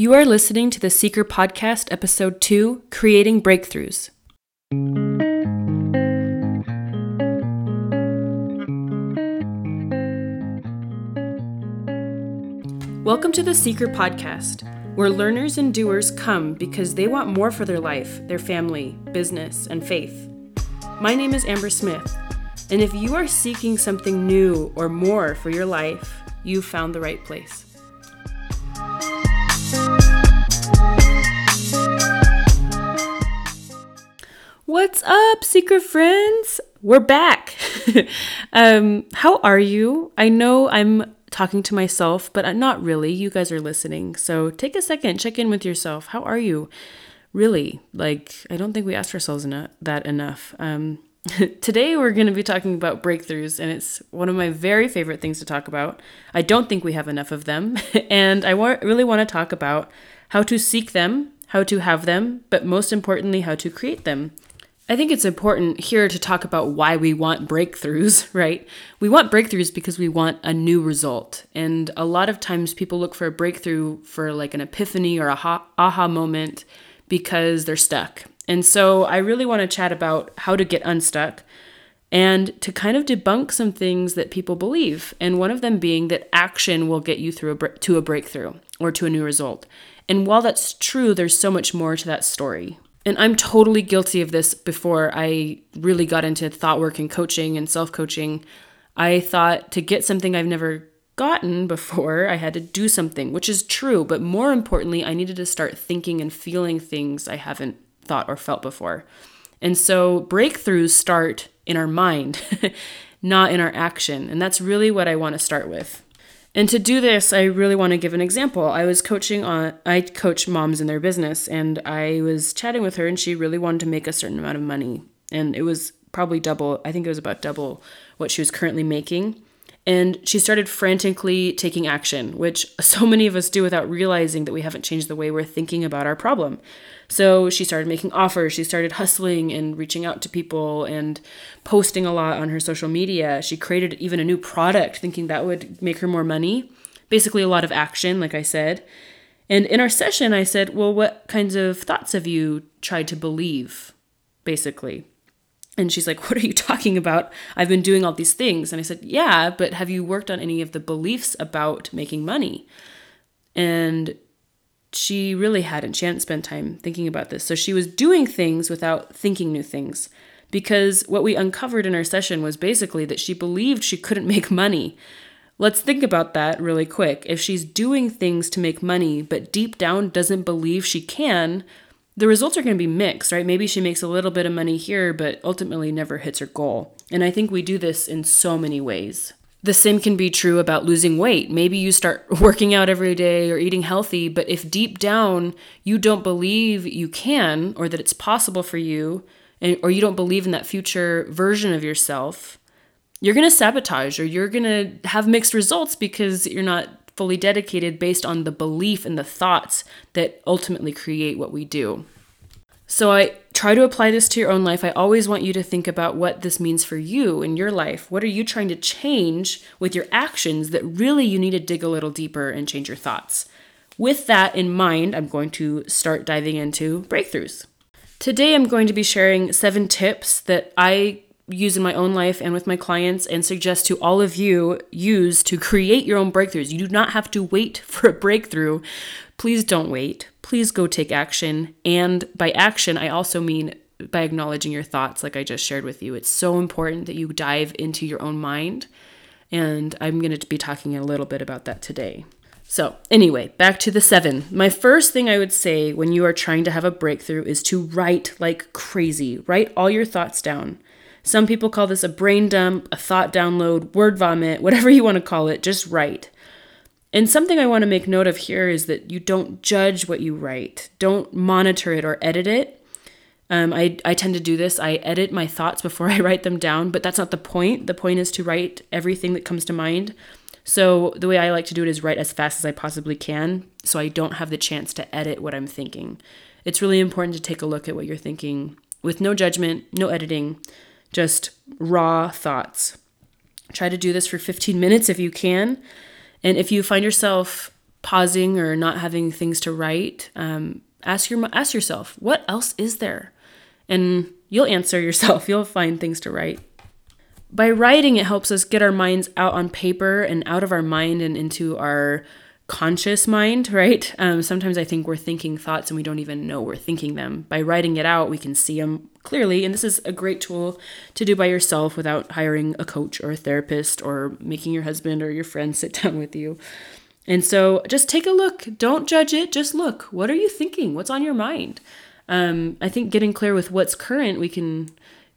You are listening to the Seeker Podcast, Episode 2 Creating Breakthroughs. Welcome to the Seeker Podcast, where learners and doers come because they want more for their life, their family, business, and faith. My name is Amber Smith, and if you are seeking something new or more for your life, you've found the right place. What's up, secret friends? We're back. um, how are you? I know I'm talking to myself, but not really. You guys are listening. So take a second, check in with yourself. How are you? Really? Like, I don't think we asked ourselves enough, that enough. Um, today we're going to be talking about breakthroughs, and it's one of my very favorite things to talk about. I don't think we have enough of them, and I wa- really want to talk about how to seek them, how to have them, but most importantly, how to create them. I think it's important here to talk about why we want breakthroughs, right? We want breakthroughs because we want a new result. And a lot of times people look for a breakthrough for like an epiphany or a aha moment because they're stuck. And so I really want to chat about how to get unstuck and to kind of debunk some things that people believe. And one of them being that action will get you through a to a breakthrough or to a new result. And while that's true, there's so much more to that story. And I'm totally guilty of this before I really got into thought work and coaching and self coaching. I thought to get something I've never gotten before, I had to do something, which is true. But more importantly, I needed to start thinking and feeling things I haven't thought or felt before. And so breakthroughs start in our mind, not in our action. And that's really what I want to start with. And to do this, I really want to give an example. I was coaching on, I coach moms in their business, and I was chatting with her, and she really wanted to make a certain amount of money. And it was probably double, I think it was about double what she was currently making. And she started frantically taking action, which so many of us do without realizing that we haven't changed the way we're thinking about our problem. So she started making offers, she started hustling and reaching out to people and posting a lot on her social media. She created even a new product thinking that would make her more money. Basically, a lot of action, like I said. And in our session, I said, Well, what kinds of thoughts have you tried to believe? Basically. And she's like, What are you talking about? I've been doing all these things. And I said, Yeah, but have you worked on any of the beliefs about making money? And she really hadn't. She hadn't spent time thinking about this. So she was doing things without thinking new things. Because what we uncovered in our session was basically that she believed she couldn't make money. Let's think about that really quick. If she's doing things to make money, but deep down doesn't believe she can, the results are going to be mixed, right? Maybe she makes a little bit of money here, but ultimately never hits her goal. And I think we do this in so many ways. The same can be true about losing weight. Maybe you start working out every day or eating healthy, but if deep down you don't believe you can or that it's possible for you, and, or you don't believe in that future version of yourself, you're going to sabotage or you're going to have mixed results because you're not fully dedicated based on the belief and the thoughts that ultimately create what we do. So I try to apply this to your own life. I always want you to think about what this means for you in your life. What are you trying to change with your actions that really you need to dig a little deeper and change your thoughts? With that in mind, I'm going to start diving into breakthroughs. Today, I'm going to be sharing seven tips that I use in my own life and with my clients and suggest to all of you use to create your own breakthroughs. You do not have to wait for a breakthrough. Please don't wait please go take action. And by action, I also mean by acknowledging your thoughts, like I just shared with you. It's so important that you dive into your own mind. And I'm going to be talking a little bit about that today. So, anyway, back to the seven. My first thing I would say when you are trying to have a breakthrough is to write like crazy. Write all your thoughts down. Some people call this a brain dump, a thought download, word vomit, whatever you want to call it, just write. And something I want to make note of here is that you don't judge what you write, don't monitor it or edit it. Um, I, I tend to do this. I edit my thoughts before I write them down, but that's not the point. The point is to write everything that comes to mind. So, the way I like to do it is write as fast as I possibly can so I don't have the chance to edit what I'm thinking. It's really important to take a look at what you're thinking with no judgment, no editing, just raw thoughts. Try to do this for 15 minutes if you can. And if you find yourself pausing or not having things to write, um, ask your ask yourself, what else is there? And you'll answer yourself. You'll find things to write. By writing, it helps us get our minds out on paper and out of our mind and into our conscious mind, right? Um, sometimes I think we're thinking thoughts and we don't even know we're thinking them. By writing it out, we can see them clearly. And this is a great tool to do by yourself without hiring a coach or a therapist or making your husband or your friend sit down with you. And so just take a look. Don't judge it. Just look. What are you thinking? What's on your mind? Um, I think getting clear with what's current, we can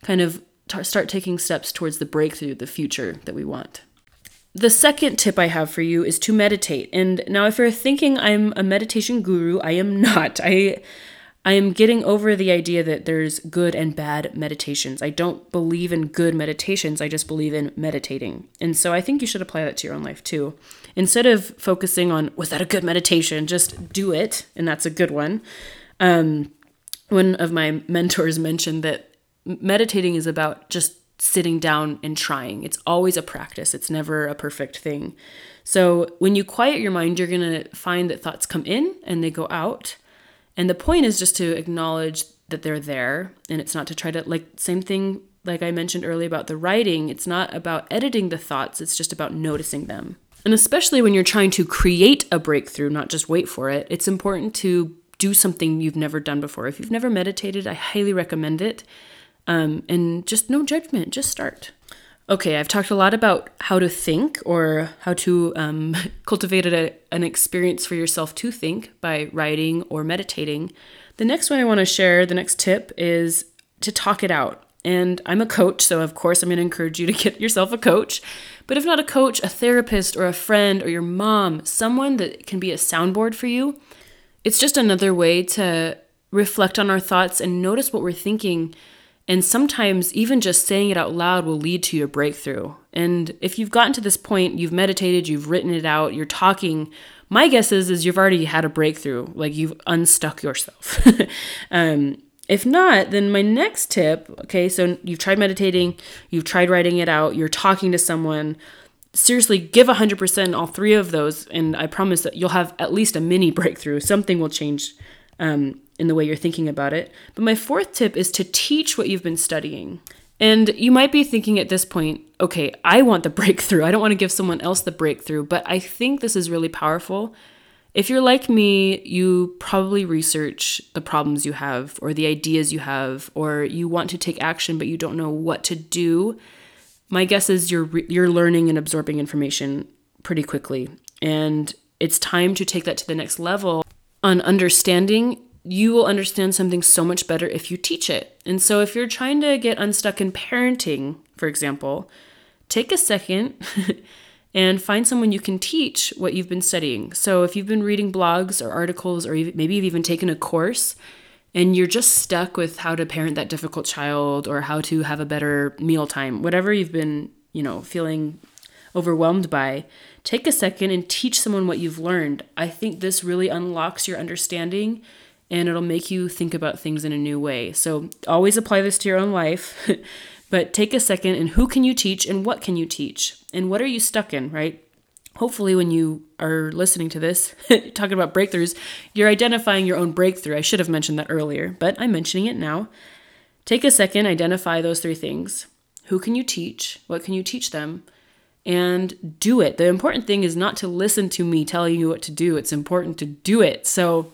kind of t- start taking steps towards the breakthrough, the future that we want. The second tip I have for you is to meditate. And now if you're thinking I'm a meditation guru, I am not. I I am getting over the idea that there's good and bad meditations. I don't believe in good meditations. I just believe in meditating. And so I think you should apply that to your own life too. Instead of focusing on was that a good meditation, just do it, and that's a good one. Um, one of my mentors mentioned that meditating is about just sitting down and trying. It's always a practice, it's never a perfect thing. So when you quiet your mind, you're going to find that thoughts come in and they go out. And the point is just to acknowledge that they're there and it's not to try to, like, same thing like I mentioned earlier about the writing, it's not about editing the thoughts, it's just about noticing them. And especially when you're trying to create a breakthrough, not just wait for it, it's important to do something you've never done before. If you've never meditated, I highly recommend it. Um, and just no judgment, just start. Okay, I've talked a lot about how to think or how to um, cultivate a, an experience for yourself to think by writing or meditating. The next one I want to share, the next tip is to talk it out. And I'm a coach, so of course I'm going to encourage you to get yourself a coach. But if not a coach, a therapist or a friend or your mom, someone that can be a soundboard for you, it's just another way to reflect on our thoughts and notice what we're thinking and sometimes even just saying it out loud will lead to your breakthrough. And if you've gotten to this point, you've meditated, you've written it out, you're talking, my guess is is you've already had a breakthrough, like you've unstuck yourself. um, if not, then my next tip, okay, so you've tried meditating, you've tried writing it out, you're talking to someone, seriously give 100% all three of those and i promise that you'll have at least a mini breakthrough something will change um, in the way you're thinking about it. But my fourth tip is to teach what you've been studying. And you might be thinking at this point, okay, I want the breakthrough. I don't want to give someone else the breakthrough. But I think this is really powerful. If you're like me, you probably research the problems you have or the ideas you have, or you want to take action, but you don't know what to do. My guess is you're, you're learning and absorbing information pretty quickly. And it's time to take that to the next level on understanding you will understand something so much better if you teach it. And so, if you're trying to get unstuck in parenting, for example, take a second and find someone you can teach what you've been studying. So, if you've been reading blogs or articles, or maybe you've even taken a course and you're just stuck with how to parent that difficult child or how to have a better meal time, whatever you've been, you know, feeling overwhelmed by, take a second and teach someone what you've learned. I think this really unlocks your understanding and it'll make you think about things in a new way. So always apply this to your own life, but take a second and who can you teach and what can you teach and what are you stuck in, right? Hopefully, when you are listening to this, talking about breakthroughs, you're identifying your own breakthrough. I should have mentioned that earlier, but I'm mentioning it now. Take a second, identify those three things. Who can you teach? What can you teach them? And do it. The important thing is not to listen to me telling you what to do, it's important to do it. So,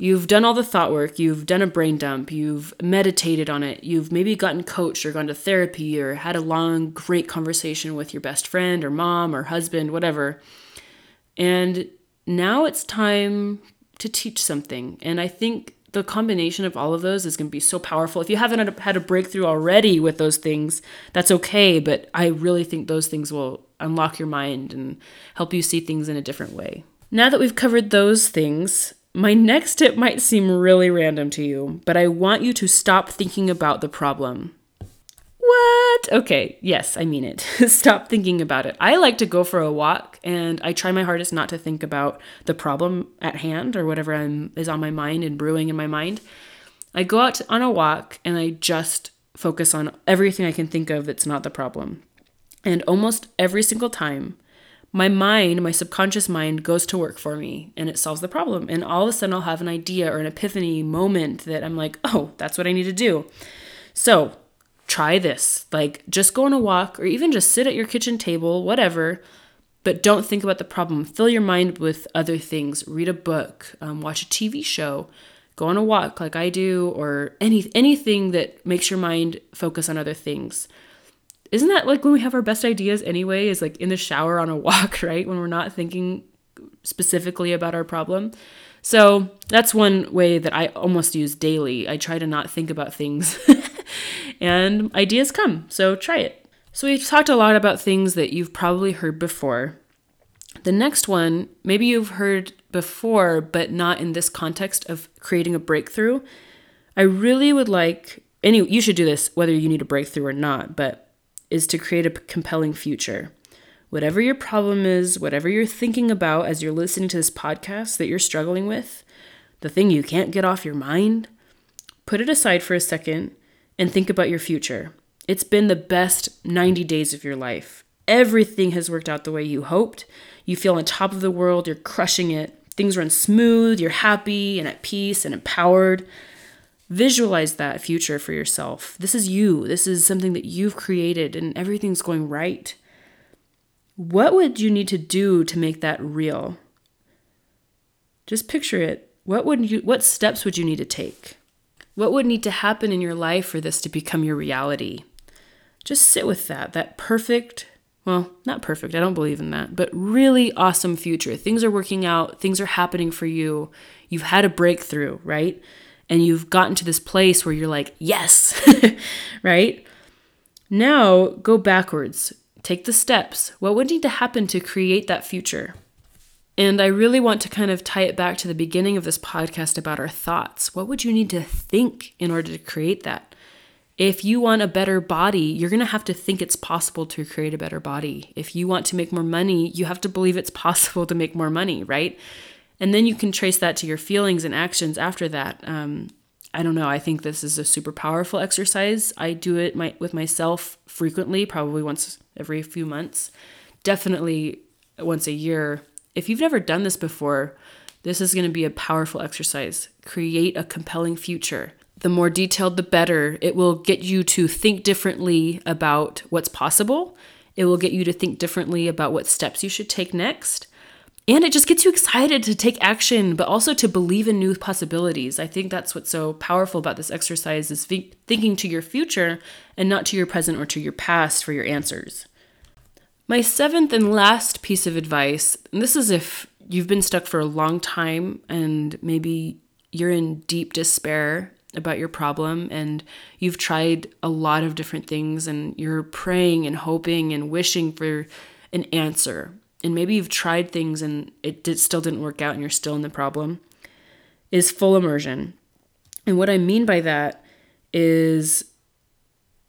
You've done all the thought work, you've done a brain dump, you've meditated on it, you've maybe gotten coached or gone to therapy or had a long, great conversation with your best friend or mom or husband, whatever. And now it's time to teach something. And I think the combination of all of those is going to be so powerful. If you haven't had a breakthrough already with those things, that's okay. But I really think those things will unlock your mind and help you see things in a different way. Now that we've covered those things, my next tip might seem really random to you, but I want you to stop thinking about the problem. What? Okay, yes, I mean it. stop thinking about it. I like to go for a walk and I try my hardest not to think about the problem at hand or whatever I'm, is on my mind and brewing in my mind. I go out on a walk and I just focus on everything I can think of that's not the problem. And almost every single time, my mind, my subconscious mind goes to work for me and it solves the problem. And all of a sudden I'll have an idea or an epiphany moment that I'm like, oh, that's what I need to do. So try this. Like just go on a walk or even just sit at your kitchen table, whatever. But don't think about the problem. Fill your mind with other things. Read a book, um, watch a TV show, go on a walk like I do, or any anything that makes your mind focus on other things isn't that like when we have our best ideas anyway is like in the shower on a walk right? When we're not thinking specifically about our problem. So that's one way that i almost use daily. I try to not think about things. And ideas come so try it. So we've talked a lot about things that you've probably heard before. The next one maybe you've heard before but not in this context of creating a breakthrough. I really would like any you should do this whether you need a breakthrough or not but is to create a compelling future. Whatever your problem is, whatever you're thinking about as you're listening to this podcast that you're struggling with, the thing you can't get off your mind, put it aside for a second and think about your future. It's been the best 90 days of your life. Everything has worked out the way you hoped. You feel on top of the world, you're crushing it. Things run smooth, you're happy and at peace and empowered. Visualize that future for yourself. This is you. This is something that you've created and everything's going right. What would you need to do to make that real? Just picture it. What would you what steps would you need to take? What would need to happen in your life for this to become your reality? Just sit with that. That perfect, well, not perfect. I don't believe in that, but really awesome future. Things are working out, things are happening for you. You've had a breakthrough, right? And you've gotten to this place where you're like, yes, right? Now go backwards, take the steps. What would need to happen to create that future? And I really want to kind of tie it back to the beginning of this podcast about our thoughts. What would you need to think in order to create that? If you want a better body, you're going to have to think it's possible to create a better body. If you want to make more money, you have to believe it's possible to make more money, right? And then you can trace that to your feelings and actions after that. Um, i don't know. I think this is a super powerful exercise. I do it my, with myself frequently probably once every few months. Definitely once a year. If you've never done this before this is going to be a powerful exercise. Create a compelling future. The more detailed the better. It will get you to think differently about what's possible. It will get you to think differently about what steps you should take next and it just gets you excited to take action but also to believe in new possibilities. I think that's what's so powerful about this exercise is thinking to your future and not to your present or to your past for your answers. My seventh and last piece of advice and this is if you've been stuck for a long time and maybe you're in deep despair about your problem and you've tried a lot of different things and you're praying and hoping and wishing for an answer and maybe you've tried things and it did, still didn't work out and you're still in the problem, is full immersion. And what I mean by that is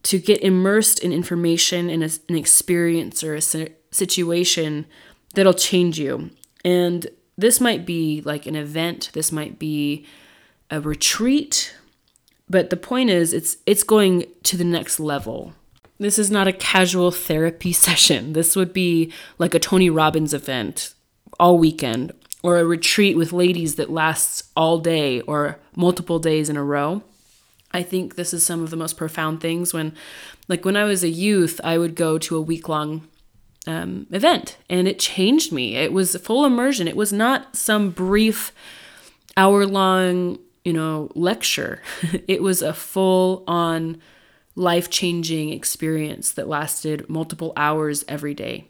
to get immersed in information in a, an experience or a situation that'll change you. And this might be like an event, this might be a retreat, but the point is it's it's going to the next level. This is not a casual therapy session. This would be like a Tony Robbins event all weekend or a retreat with ladies that lasts all day or multiple days in a row. I think this is some of the most profound things when, like, when I was a youth, I would go to a week long um, event and it changed me. It was full immersion. It was not some brief hour long, you know, lecture, it was a full on life changing experience that lasted multiple hours every day.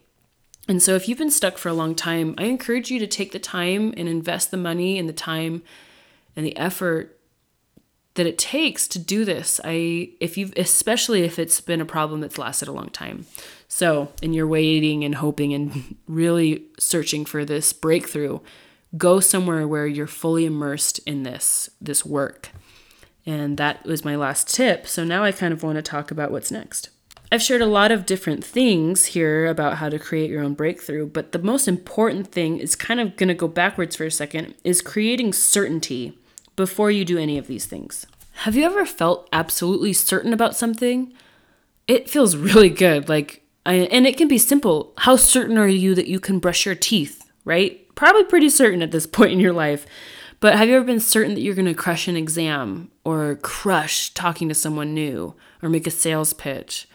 And so, if you've been stuck for a long time, I encourage you to take the time and invest the money and the time and the effort that it takes to do this. I if you've especially if it's been a problem that's lasted a long time. So, and you're waiting and hoping and really searching for this breakthrough, go somewhere where you're fully immersed in this this work. And that was my last tip. So now I kind of want to talk about what's next. I've shared a lot of different things here about how to create your own breakthrough, but the most important thing is kind of going to go backwards for a second is creating certainty before you do any of these things. Have you ever felt absolutely certain about something? It feels really good. Like I, and it can be simple. How certain are you that you can brush your teeth, right? Probably pretty certain at this point in your life. But have you ever been certain that you're going to crush an exam or crush talking to someone new or make a sales pitch?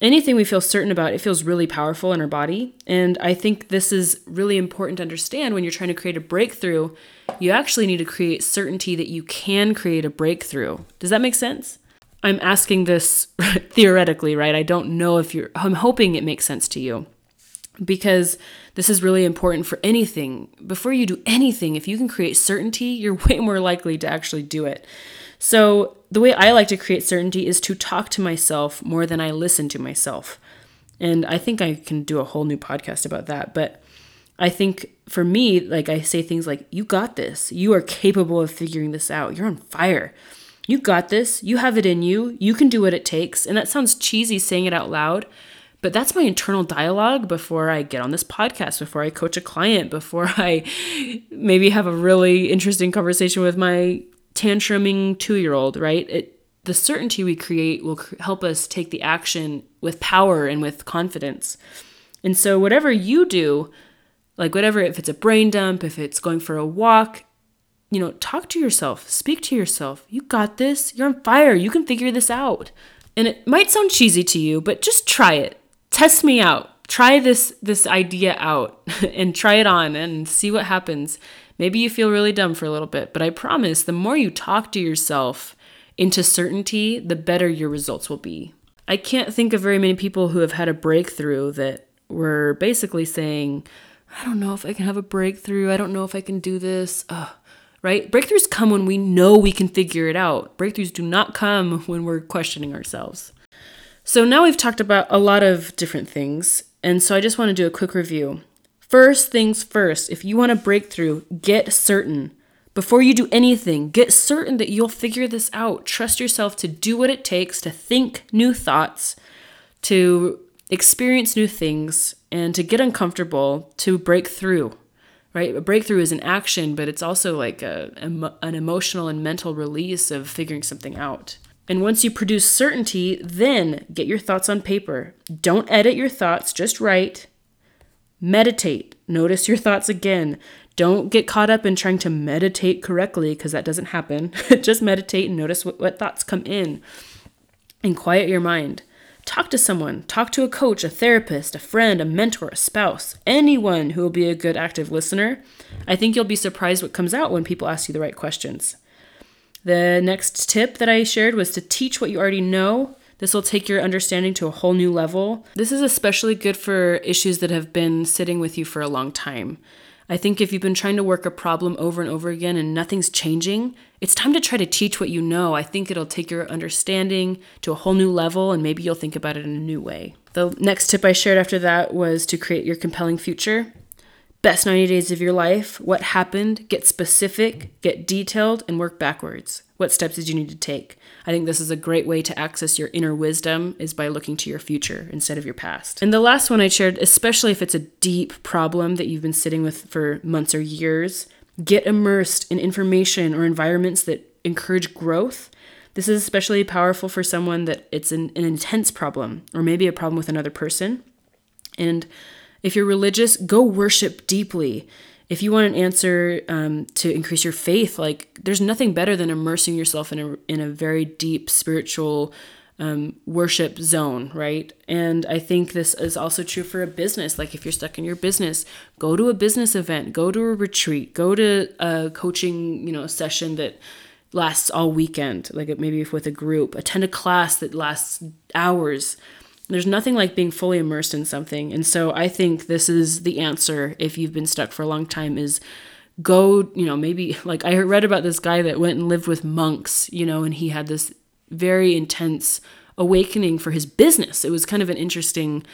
Anything we feel certain about, it feels really powerful in our body. And I think this is really important to understand when you're trying to create a breakthrough. You actually need to create certainty that you can create a breakthrough. Does that make sense? I'm asking this theoretically, right? I don't know if you're, I'm hoping it makes sense to you because this is really important for anything. Before you do anything, if you can create certainty, you're way more likely to actually do it. So, the way I like to create certainty is to talk to myself more than I listen to myself. And I think I can do a whole new podcast about that. But I think for me, like I say things like, You got this. You are capable of figuring this out. You're on fire. You got this. You have it in you. You can do what it takes. And that sounds cheesy saying it out loud, but that's my internal dialogue before I get on this podcast, before I coach a client, before I maybe have a really interesting conversation with my tantruming two year old, right? It, the certainty we create will cr- help us take the action with power and with confidence. And so, whatever you do, like whatever, if it's a brain dump, if it's going for a walk, you know, talk to yourself, speak to yourself. You got this. You're on fire. You can figure this out. And it might sound cheesy to you, but just try it test me out. Try this this idea out and try it on and see what happens. Maybe you feel really dumb for a little bit, but I promise the more you talk to yourself into certainty, the better your results will be. I can't think of very many people who have had a breakthrough that were basically saying, I don't know if I can have a breakthrough. I don't know if I can do this. Ugh. Right? Breakthroughs come when we know we can figure it out. Breakthroughs do not come when we're questioning ourselves. So now we've talked about a lot of different things, and so I just want to do a quick review. First things first, if you want a breakthrough, get certain. Before you do anything, get certain that you'll figure this out. Trust yourself to do what it takes to think new thoughts, to experience new things, and to get uncomfortable, to break through. Right? A breakthrough is an action, but it's also like a, an emotional and mental release of figuring something out. And once you produce certainty, then get your thoughts on paper. Don't edit your thoughts, just write. Meditate. Notice your thoughts again. Don't get caught up in trying to meditate correctly because that doesn't happen. just meditate and notice what, what thoughts come in and quiet your mind. Talk to someone. Talk to a coach, a therapist, a friend, a mentor, a spouse, anyone who will be a good active listener. I think you'll be surprised what comes out when people ask you the right questions. The next tip that I shared was to teach what you already know. This will take your understanding to a whole new level. This is especially good for issues that have been sitting with you for a long time. I think if you've been trying to work a problem over and over again and nothing's changing, it's time to try to teach what you know. I think it'll take your understanding to a whole new level and maybe you'll think about it in a new way. The next tip I shared after that was to create your compelling future best 90 days of your life, what happened, get specific, get detailed, and work backwards. What steps did you need to take? I think this is a great way to access your inner wisdom is by looking to your future instead of your past. And the last one I shared, especially if it's a deep problem that you've been sitting with for months or years, get immersed in information or environments that encourage growth. This is especially powerful for someone that it's an, an intense problem or maybe a problem with another person. And if you're religious, go worship deeply. If you want an answer um, to increase your faith, like there's nothing better than immersing yourself in a in a very deep spiritual um, worship zone, right? And I think this is also true for a business. Like if you're stuck in your business, go to a business event, go to a retreat, go to a coaching, you know, session that lasts all weekend, like maybe with a group, attend a class that lasts hours there's nothing like being fully immersed in something. And so I think this is the answer if you've been stuck for a long time is go, you know, maybe like I read about this guy that went and lived with monks, you know, and he had this very intense awakening for his business. It was kind of an interesting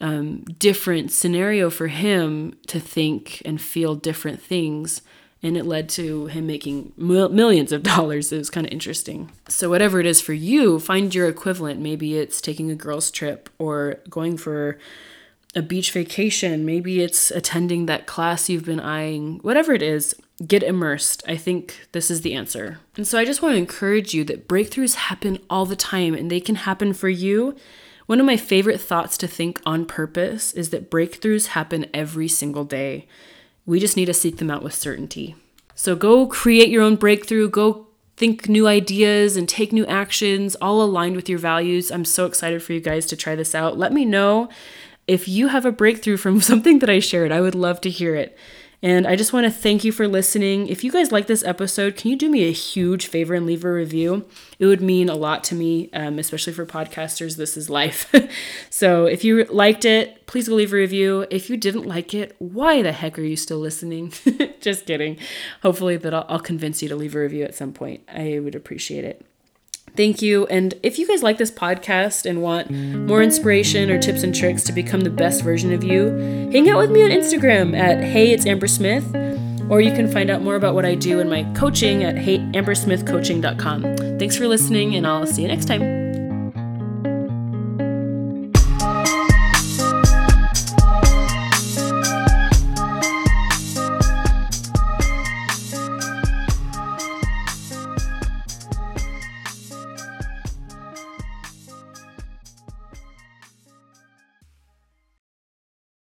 um, different scenario for him to think and feel different things and it led to him making millions of dollars. It was kind of interesting. So, whatever it is for you, find your equivalent. Maybe it's taking a girls' trip or going for a beach vacation. Maybe it's attending that class you've been eyeing. Whatever it is, get immersed. I think this is the answer. And so, I just want to encourage you that breakthroughs happen all the time and they can happen for you One of my favorite thoughts to think on purpose is that breakthroughs happen every single day. We just need to seek them out with certainty. So go create your own breakthrough, go think new ideas and take new actions, all aligned with your values. I'm so excited for you guys to try this out. Let me know if you have a breakthrough from something that I shared. I would love to hear it. And I just want to thank you for listening. If you guys like this episode, can you do me a huge favor and leave a review? It would mean a lot to me, um, especially for podcasters. This is life. so if you liked it, please go leave a review. If you didn't like it, why the heck are you still listening? just kidding. Hopefully that I'll, I'll convince you to leave a review at some point. I would appreciate it. Thank you. And if you guys like this podcast and want more inspiration or tips and tricks to become the best version of you, hang out with me on Instagram at Hey It's Amber Smith. Or you can find out more about what I do in my coaching at heyambersmithcoaching.com. Thanks for listening, and I'll see you next time.